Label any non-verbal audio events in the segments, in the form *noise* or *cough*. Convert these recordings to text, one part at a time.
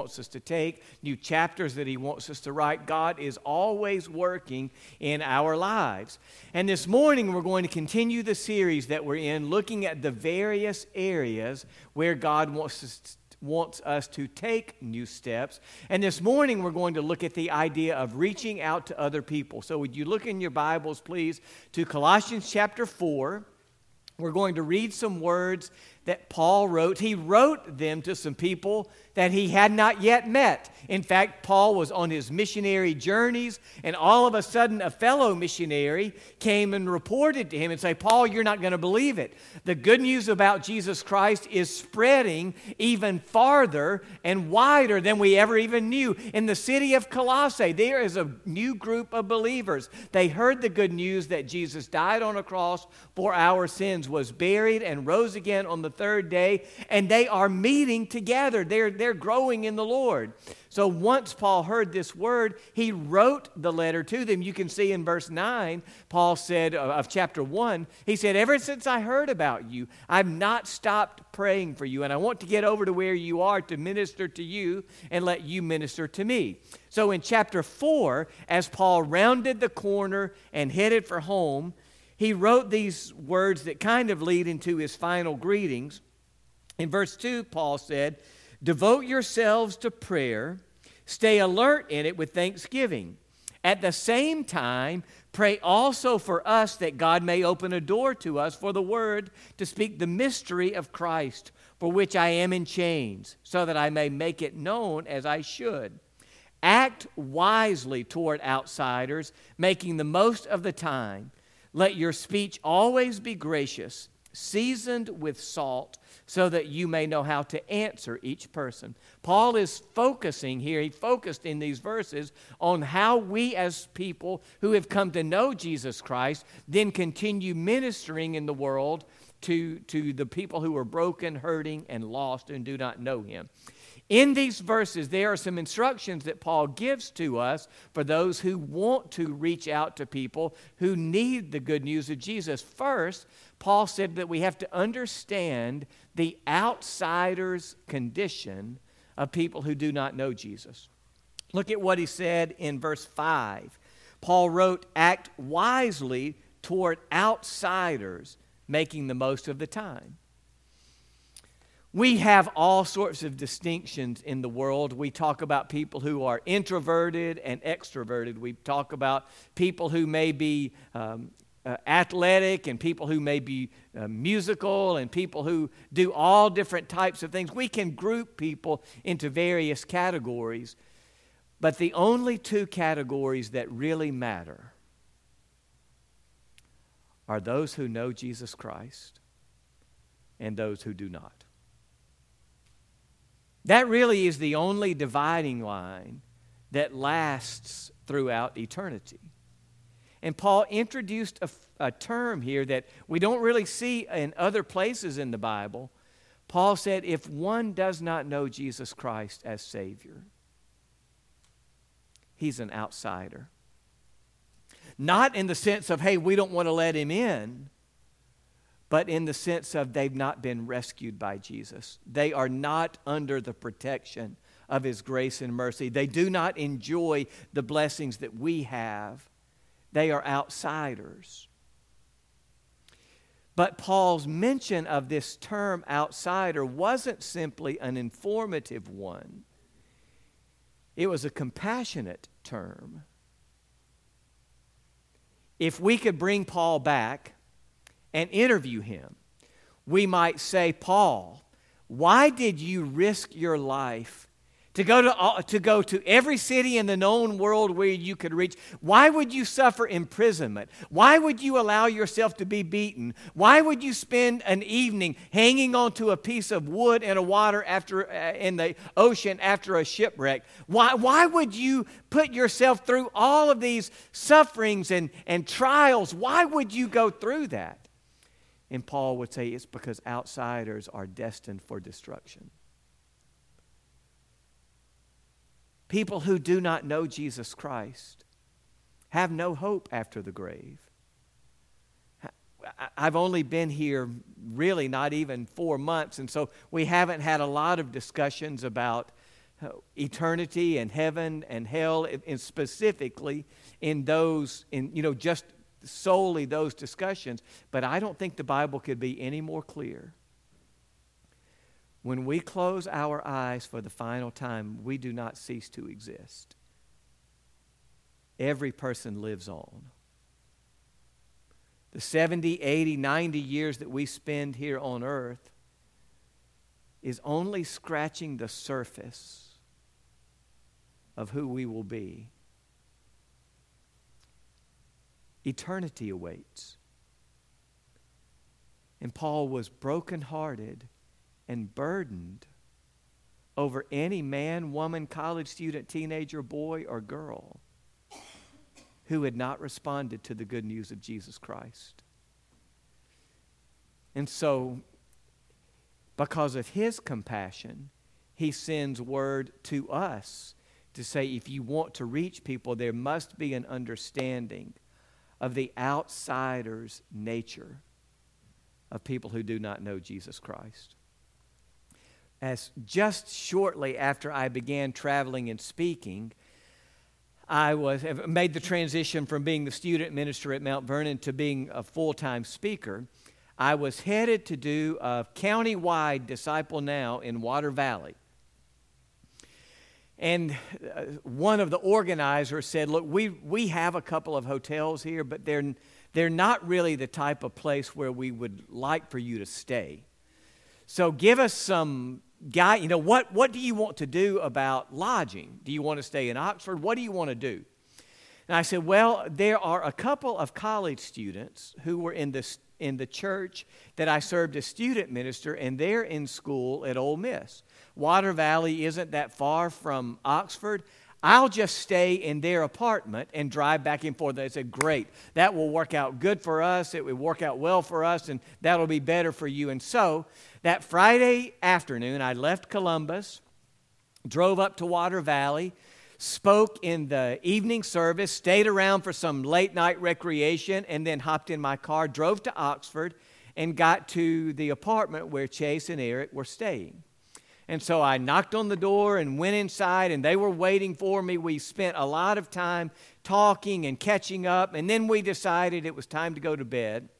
wants us to take, new chapters that He wants us to write. God is always working in our lives. And this morning, we're going to continue the series that we're in, looking at the various areas where God wants us wants us to take new steps. And this morning, we're going to look at the idea of reaching out to other people. So, would you look in your Bibles, please, to Colossians chapter 4. We're going to read some words that Paul wrote. He wrote them to some people that he had not yet met. In fact, Paul was on his missionary journeys, and all of a sudden, a fellow missionary came and reported to him and said, Paul, you're not going to believe it. The good news about Jesus Christ is spreading even farther and wider than we ever even knew. In the city of Colossae, there is a new group of believers. They heard the good news that Jesus died on a cross for our sins, was buried, and rose again on the third day, and they are meeting together. They're they're growing in the Lord. So once Paul heard this word, he wrote the letter to them. You can see in verse 9, Paul said uh, of chapter 1, he said, Ever since I heard about you, I've not stopped praying for you, and I want to get over to where you are to minister to you and let you minister to me. So in chapter 4, as Paul rounded the corner and headed for home, he wrote these words that kind of lead into his final greetings. In verse 2, Paul said, Devote yourselves to prayer, stay alert in it with thanksgiving. At the same time, pray also for us that God may open a door to us for the word to speak the mystery of Christ, for which I am in chains, so that I may make it known as I should. Act wisely toward outsiders, making the most of the time. Let your speech always be gracious, seasoned with salt so that you may know how to answer each person. Paul is focusing here, he focused in these verses on how we as people who have come to know Jesus Christ then continue ministering in the world to, to the people who are broken, hurting, and lost and do not know him. In these verses, there are some instructions that Paul gives to us for those who want to reach out to people who need the good news of Jesus. First, Paul said that we have to understand the outsider's condition of people who do not know Jesus. Look at what he said in verse 5. Paul wrote, Act wisely toward outsiders, making the most of the time. We have all sorts of distinctions in the world. We talk about people who are introverted and extroverted. We talk about people who may be um, uh, athletic and people who may be uh, musical and people who do all different types of things. We can group people into various categories, but the only two categories that really matter are those who know Jesus Christ and those who do not. That really is the only dividing line that lasts throughout eternity. And Paul introduced a, a, term here that we don't really see in other places in the Bible. Paul said, if one does not know Jesus Christ as Savior, he's an outsider. Not in the sense of, hey, we don't want to let him in, but in the sense of they've not been rescued by Jesus. They are not under the protection of his grace and mercy. They do not enjoy the blessings that we have they are outsiders. But Paul's mention of this term outsider wasn't simply an informative one, it was a compassionate term. If we could bring Paul back and interview him, we might say, Paul, why did you risk your life to go to, to go to every city in the known world where you could reach. Why would you suffer imprisonment? Why would you allow yourself to be beaten? Why would you spend an evening hanging onto a piece of wood in a water after uh, in the ocean after a shipwreck? Why, why would you put yourself through all of these sufferings and, and trials? Why would you go through that? And Paul would say it's because outsiders are destined for destruction. People who do not know Jesus Christ have no hope after the grave. I've only been here really not even four months, and so we haven't had a lot of discussions about uh, eternity and heaven and hell, and specifically in those, in, you know, just solely those discussions. But I don't think the Bible could be any more clear. When we close our eyes for the final time, we do not cease to exist. Every person lives on. The 70, 80, 90 years that we spend here on earth is only scratching the surface of who we will be. Eternity awaits. And Paul was brokenhearted and burdened over any man, woman, college student, teenager, boy, or girl who had not responded to the good news of Jesus Christ. And so because of his compassion, he sends word to us to say if you want to reach people, there must be an understanding of the outsider's nature of people who do not know Jesus Christ. As just shortly after I began traveling and speaking, I was made the transition from being the student minister at Mount Vernon to being a full-time speaker. I was headed to do a county-wide Disciple Now in Water Valley. And uh, one of the organizers said, Look, we, we have a couple of hotels here, but they're, they're not really the type of place where we would like for you to stay. So give us some guy, you know, what, what do you want to do about lodging? Do you want to stay in Oxford? What do you want to do? And I said, Well, there are a couple of college students who were in the in the church that I served as student minister, and they're in school at Ole Miss. Water Valley isn't that far from Oxford. I'll just stay in their apartment and drive back and forth. They said, Great, that will work out good for us. It will work out well for us, and that'll be better for you. And so that Friday afternoon, I left Columbus, drove up to Water Valley spoke in the evening service, stayed around for some late night recreation, and then hopped in my car, drove to Oxford, and got to the apartment where Chase and Eric were staying. And so I knocked on the door and went inside, and they were waiting for me. We spent a lot of time talking and catching up, and then we decided it was time to go to bed.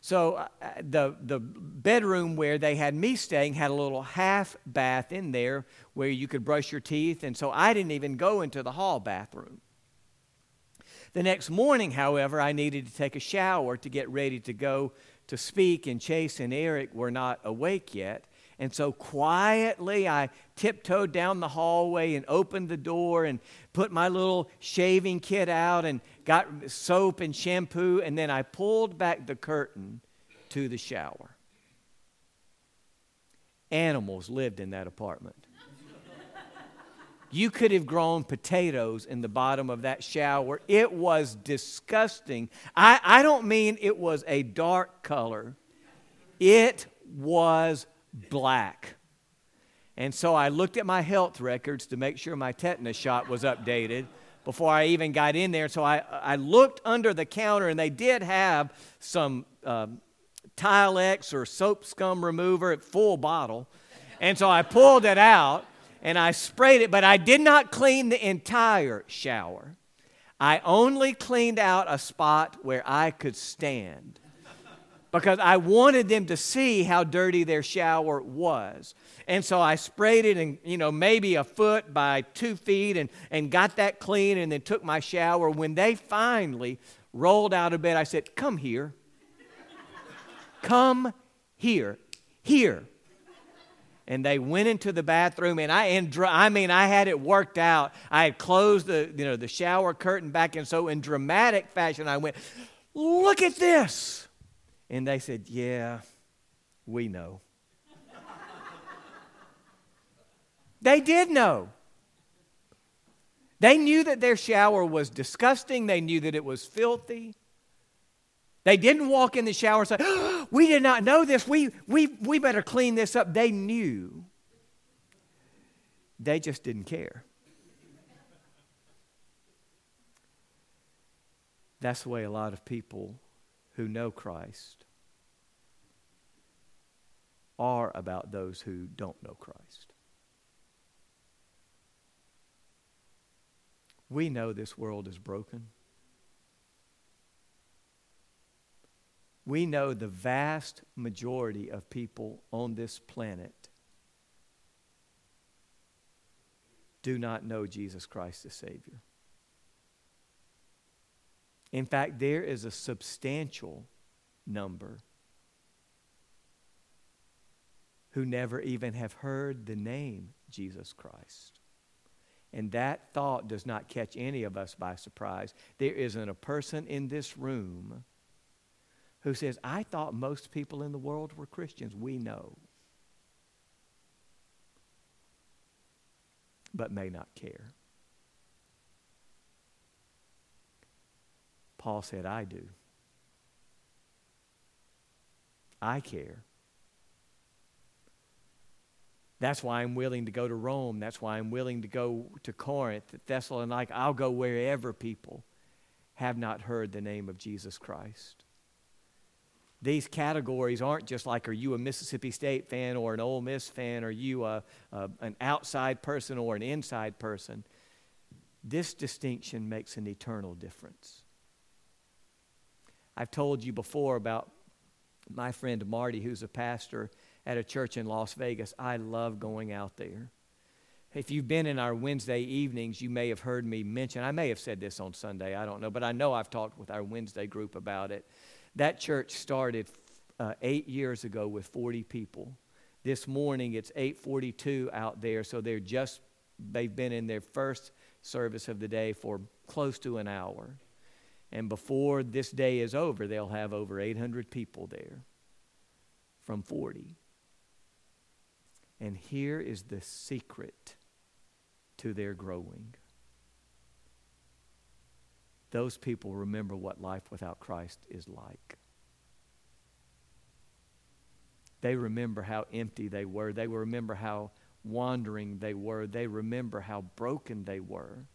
So uh, the, the bedroom where they had me staying had a little half bath in there where you could brush your teeth, and so I didn't even go into the hall bathroom. The next morning, however, I needed to take a shower to get ready to go to speak, and Chase and Eric were not awake yet. And so quietly, I tiptoed down the hallway and opened the door and put my little shaving kit out and got soap and shampoo. And then I pulled back the curtain to the shower. Animals lived in that apartment. You could have grown potatoes in the bottom of that shower. It was disgusting. I, I don't mean it was a dark color, it was black. And so I looked at my health records to make sure my tetanus shot was updated before I even got in there. So I, I looked under the counter, and they did have some um, Tilex or soap scum remover at full bottle. And so I pulled it out and I sprayed it, but I did not clean the entire shower. I only cleaned out a spot where I could stand because I wanted them to see how dirty their shower was. And so I sprayed it in, you know, maybe a foot by two feet and, and got that clean and then took my shower. When they finally rolled out of bed, I said, Come here. Come here. Here. And they went into the bathroom, and I, and I mean, I had it worked out. I had closed the, you know, the shower curtain back, and so in dramatic fashion, I went, "Look at this!" And they said, Yeah, we know. they did know. They knew that their shower was disgusting, they knew that it was filthy. They didn't walk in the shower and say, oh, *gasps* We did not know this. We, we, we better clean this up. They knew. They just didn't care. That's the way a lot of people who know Christ are about those who don't know Christ. We know this world is broken. We know the vast majority of people on this planet do not know Jesus Christ as Savior. In fact, there is a substantial number who never even have heard the name Jesus Christ. And that thought does not catch any of us by surprise. There isn't a person in this room who says, I thought most people in the world were Christians. We know. But may not care. Paul said, I do. I care. That's why I'm willing to go to Rome. That's why I'm willing to go to Corinth, Thessalonica. I'll go wherever people have not heard the name of Jesus Christ. These categories aren't just like, are you a Mississippi State fan or an Ole Miss fan? Are you a, a, an outside person or an inside person? This distinction makes an eternal difference. I've told you before about my friend Marty, who's a pastor at a church in Las Vegas. I love going out there. If you've been in our Wednesday evenings, you may have heard me mention, I may have said this on Sunday, I don't know, but I know I've talked with our Wednesday group about it. That church started uh, eight years ago with 40 people. This morning it's 8:42 out there, so they're just they've been in their first service of the day for close to an hour. And before this day is over, they'll have over 800 people there from 40. And here is the secret to their growing. Those people remember what life without Christ is like. They remember how empty they were. They remember how wandering they were. They remember how broken they were.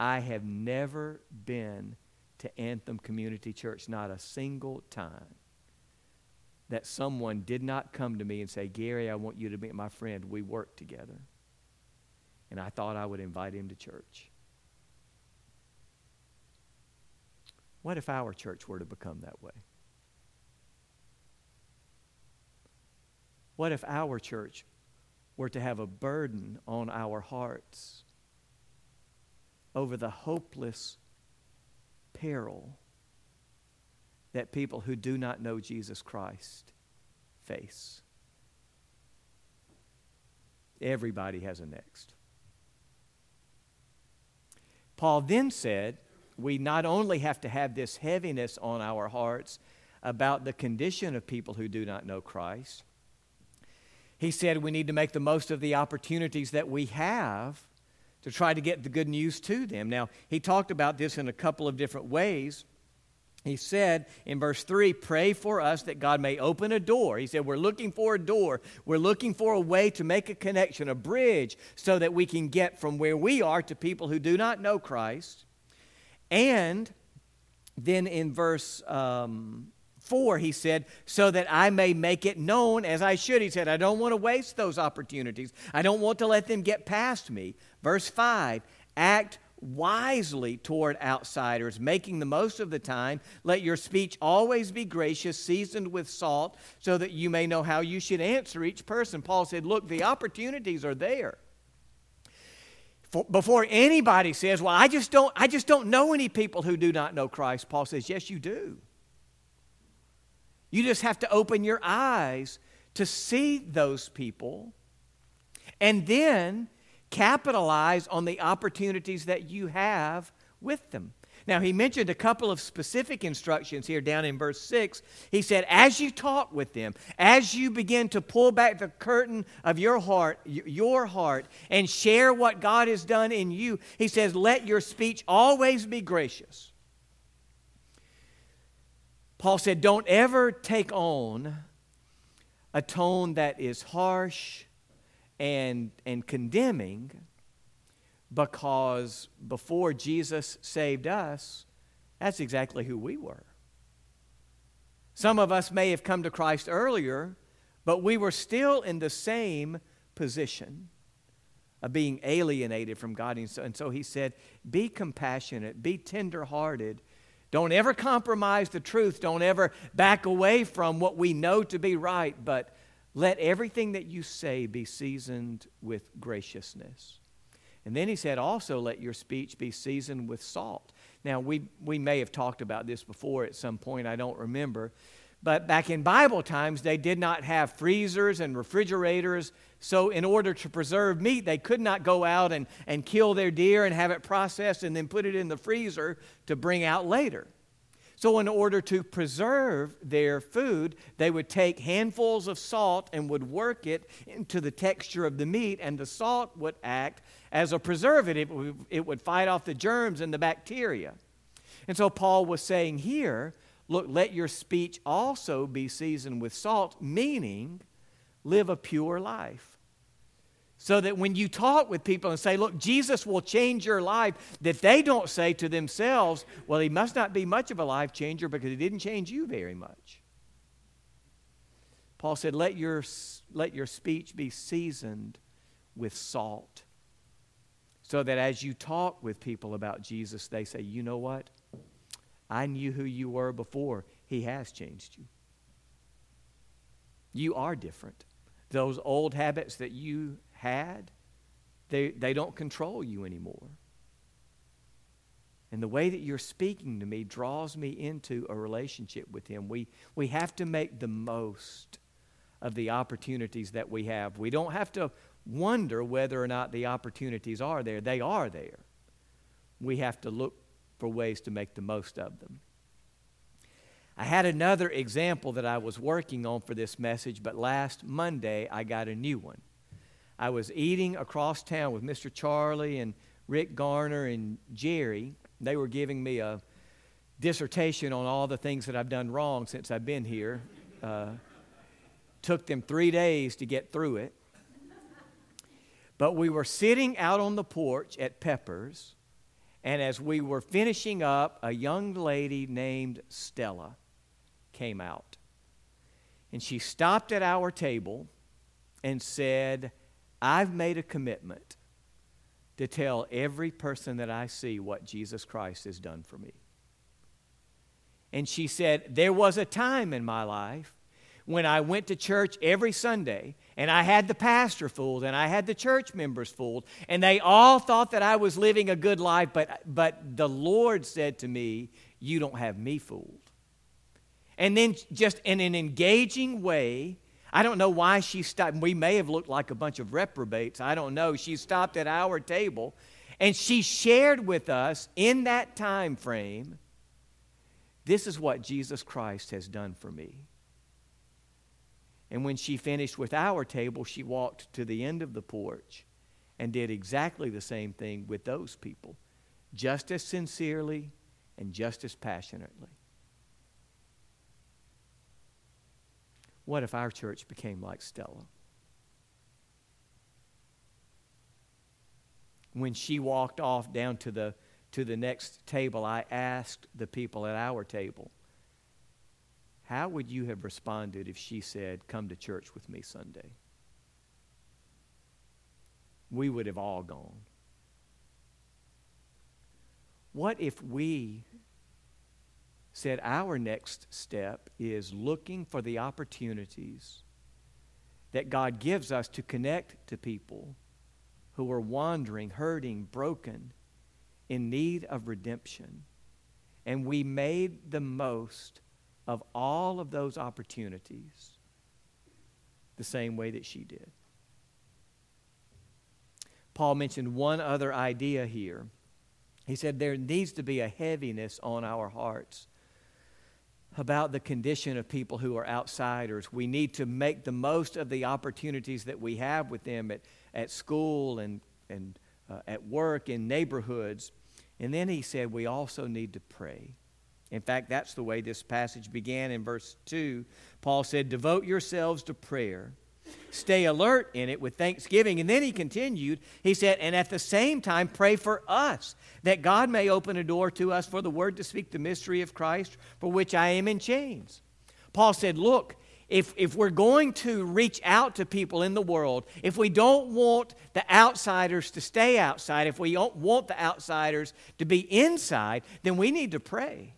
I have never been to Anthem Community Church, not a single time, that someone did not come to me and say, Gary, I want you to be my friend. We work together. And I thought I would invite him to church. What if our church were to become that way? What if our church were to have a burden on our hearts over the hopeless peril that people who do not know Jesus Christ face? Everybody has a next. Paul then said, we not only have to have this heaviness on our hearts about the condition of people who do not know Christ, he said we need to make the most of the opportunities that we have to try to get the good news to them. Now, he talked about this in a couple of different ways. He said in verse 3, pray for us that God may open a door. He said, We're looking for a door. We're looking for a way to make a connection, a bridge, so that we can get from where we are to people who do not know Christ. And then in verse um, 4, he said, so that I may make it known as I should. He said, I don't want to waste those opportunities. I don't want to let them get past me. Verse 5, act wisely toward outsiders, making the most of the time. Let your speech always be gracious, seasoned with salt, so that you may know how you should answer each person. Paul said, Look, the opportunities are there for, before anybody says, "Well, I just don't I just don't know any people who do not know Christ." Paul says, "Yes, you do. You just have to open your eyes to see those people and then capitalize on the opportunities that you have with them. Now, he mentioned a couple of specific instructions here down in verse 6. He said, As you talk with them, as you begin to pull back the curtain of your heart, your heart, and share what God has done in you, he says, Let your speech always be gracious. Paul said, Don't ever take on a tone that is harsh and, and condemning because before Jesus saved us, that's exactly who we were. Some of us may have come to Christ earlier, but we were still in the same position of being alienated from God. And so, and so he said, Be compassionate, be tenderhearted. Don't ever compromise the truth. Don't ever back away from what we know to be right, but let everything that you say be seasoned with graciousness. And then he said, also let your speech be seasoned with salt. Now, we, we may have talked about this before at some point, I don't remember. But back in Bible times, they did not have freezers and refrigerators. So, in order to preserve meat, they could not go out and, and kill their deer and have it processed and then put it in the freezer to bring out later. So, in order to preserve their food, they would take handfuls of salt and would work it into the texture of the meat, and the salt would act as a preservative. It would fight off the germs and the bacteria. And so, Paul was saying here, look, let your speech also be seasoned with salt, meaning live a pure life. So that when you talk with people and say, look, Jesus will change your life, that they don't say to themselves, well, he must not be much of a life changer because he didn't change you very much. Paul said, let your, let your speech be seasoned with salt. So that as you talk with people about Jesus, they say, you know what? I knew who you were before. He has changed you. You are different. Those old habits that you had, they, they don't control you anymore. And the way that you're speaking to me draws me into a relationship with Him. We, we have to make the most of the opportunities that we have. We don't have to wonder whether or not the opportunities are there. They are there. We have to look for ways to make the most of them. I had another example that I was working on for this message, but last Monday I got a new one. I was eating across town with Mr. Charlie and Rick Garner and Jerry. They were giving me a dissertation on all the things that I've done wrong since I've been here. Uh, took them three days to get through it. But we were sitting out on the porch at Pepper's, and as we were finishing up, a young lady named Stella came out. And she stopped at our table and said, I've made a commitment to tell every person that I see what Jesus Christ has done for me. And she said, There was a time in my life when I went to church every Sunday and I had the pastor fooled and I had the church members fooled, and they all thought that I was living a good life, but, but the Lord said to me, You don't have me fooled. And then, just in an engaging way, I don't know why she stopped. We may have looked like a bunch of reprobates. I don't know. She stopped at our table and she shared with us in that time frame this is what Jesus Christ has done for me. And when she finished with our table, she walked to the end of the porch and did exactly the same thing with those people, just as sincerely and just as passionately. What if our church became like Stella? When she walked off down to the, to the next table, I asked the people at our table, How would you have responded if she said, Come to church with me Sunday? We would have all gone. What if we said our next step is looking for the opportunities that God gives us to connect to people who are wandering, hurting, broken, in need of redemption. And we made the most of all of those opportunities the same way that she did. Paul mentioned one other idea here. He said there needs to be a heaviness on our hearts about the condition of people who are outsiders. We need to make the most of the opportunities that we have with them at, at school and, and uh, at work, in neighborhoods. And then he said, we also need to pray. In fact, that's the way this passage began in verse 2. Paul said, Devote yourselves to prayer Stay alert in it with thanksgiving. And then he continued, he said, and at the same time, pray for us that God may open a door to us for the word to speak the mystery of Christ, for which I am in chains. Paul said, Look, if, if we're going to reach out to people in the world, if we don't want the outsiders to stay outside, if we don't want the outsiders to be inside, then we need to pray.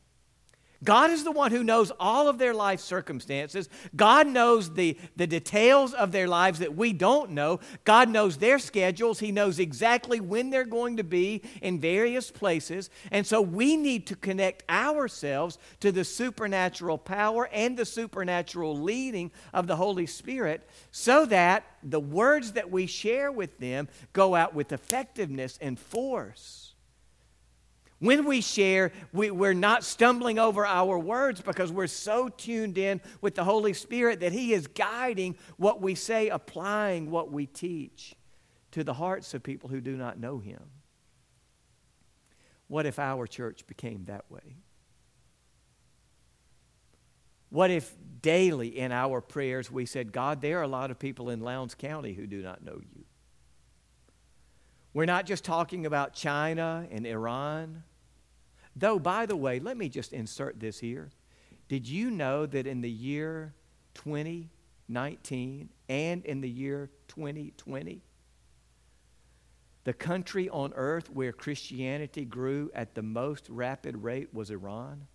God is the one who knows all of their life circumstances. God knows the, the details of their lives that we don't know. God knows their schedules. He knows exactly when they're going to be in various places. And so we need to connect ourselves to the supernatural power and the supernatural leading of the Holy Spirit so that the words that we share with them go out with effectiveness and force. When we share, we, we're not stumbling over our words because we're so tuned in with the Holy Spirit that He is guiding what we say, applying what we teach to the hearts of people who do not know Him. What if our church became that way? What if daily in our prayers we said, God, there are a lot of people in Lowndes County who do not know you? We're not just talking about China and Iran. Though, by the way, let me just insert this here. Did you know that in the year 2019 and in the year 2020, the country on earth where Christianity grew at the most rapid rate was Iran?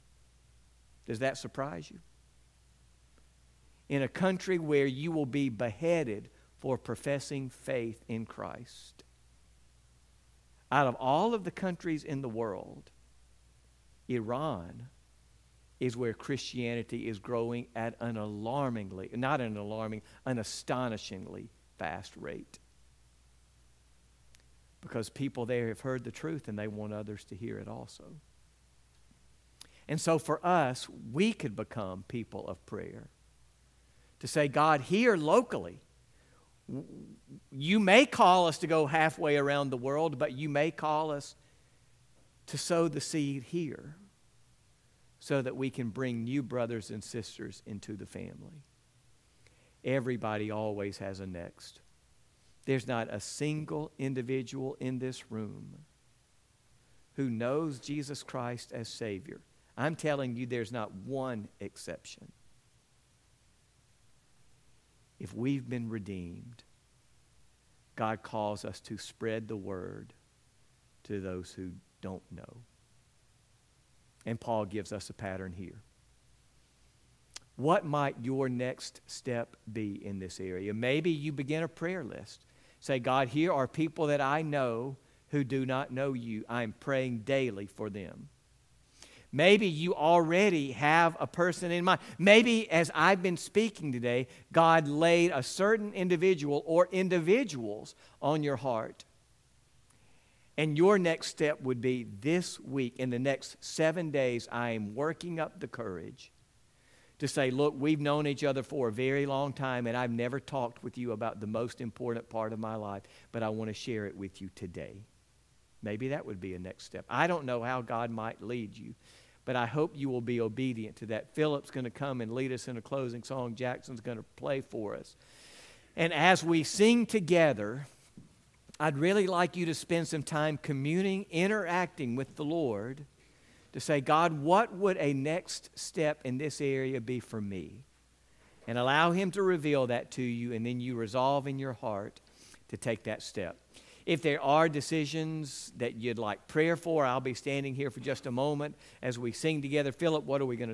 Does that surprise you? In a country where you will be beheaded for professing faith in Christ out of all of the countries in the world, Iran is where Christianity is growing at an alarmingly, not an alarming, an astonishingly fast rate. Because people there have heard the truth and they want others to hear it also. And so for us, we could become people of prayer. To say, God, here locally, you may call us to go halfway around the world, but you may call us to sow the seed here so that we can bring new brothers and sisters into the family. Everybody always has a next. There's not a single individual in this room who knows Jesus Christ as Savior. I'm telling you, there's not one exception if we've been redeemed, God calls us to spread the word to those who don't know. And Paul gives us a pattern here. What might your next step be in this area? Maybe you begin a prayer list. Say, God, here are people that I know who do not know you. I'm praying daily for them. Maybe you already have a person in mind. Maybe as I've been speaking today, God laid a certain individual or individuals on your heart. And your next step would be this week, in the next seven days, I am working up the courage to say, Look, we've known each other for a very long time, and I've never talked with you about the most important part of my life, but I want to share it with you today. Maybe that would be a next step. I don't know how God might lead you but I hope you will be obedient to that. Philip's going to come and lead us in a closing song. Jackson's going to play for us. And as we sing together, I'd really like you to spend some time communing, interacting with the Lord to say, God, what would a next step in this area be for me? And allow Him to reveal that to you, and then you resolve in your heart to take that step. If there are decisions that you'd like prayer for, I'll be standing here for just a moment as we sing together. Philip, what are we going to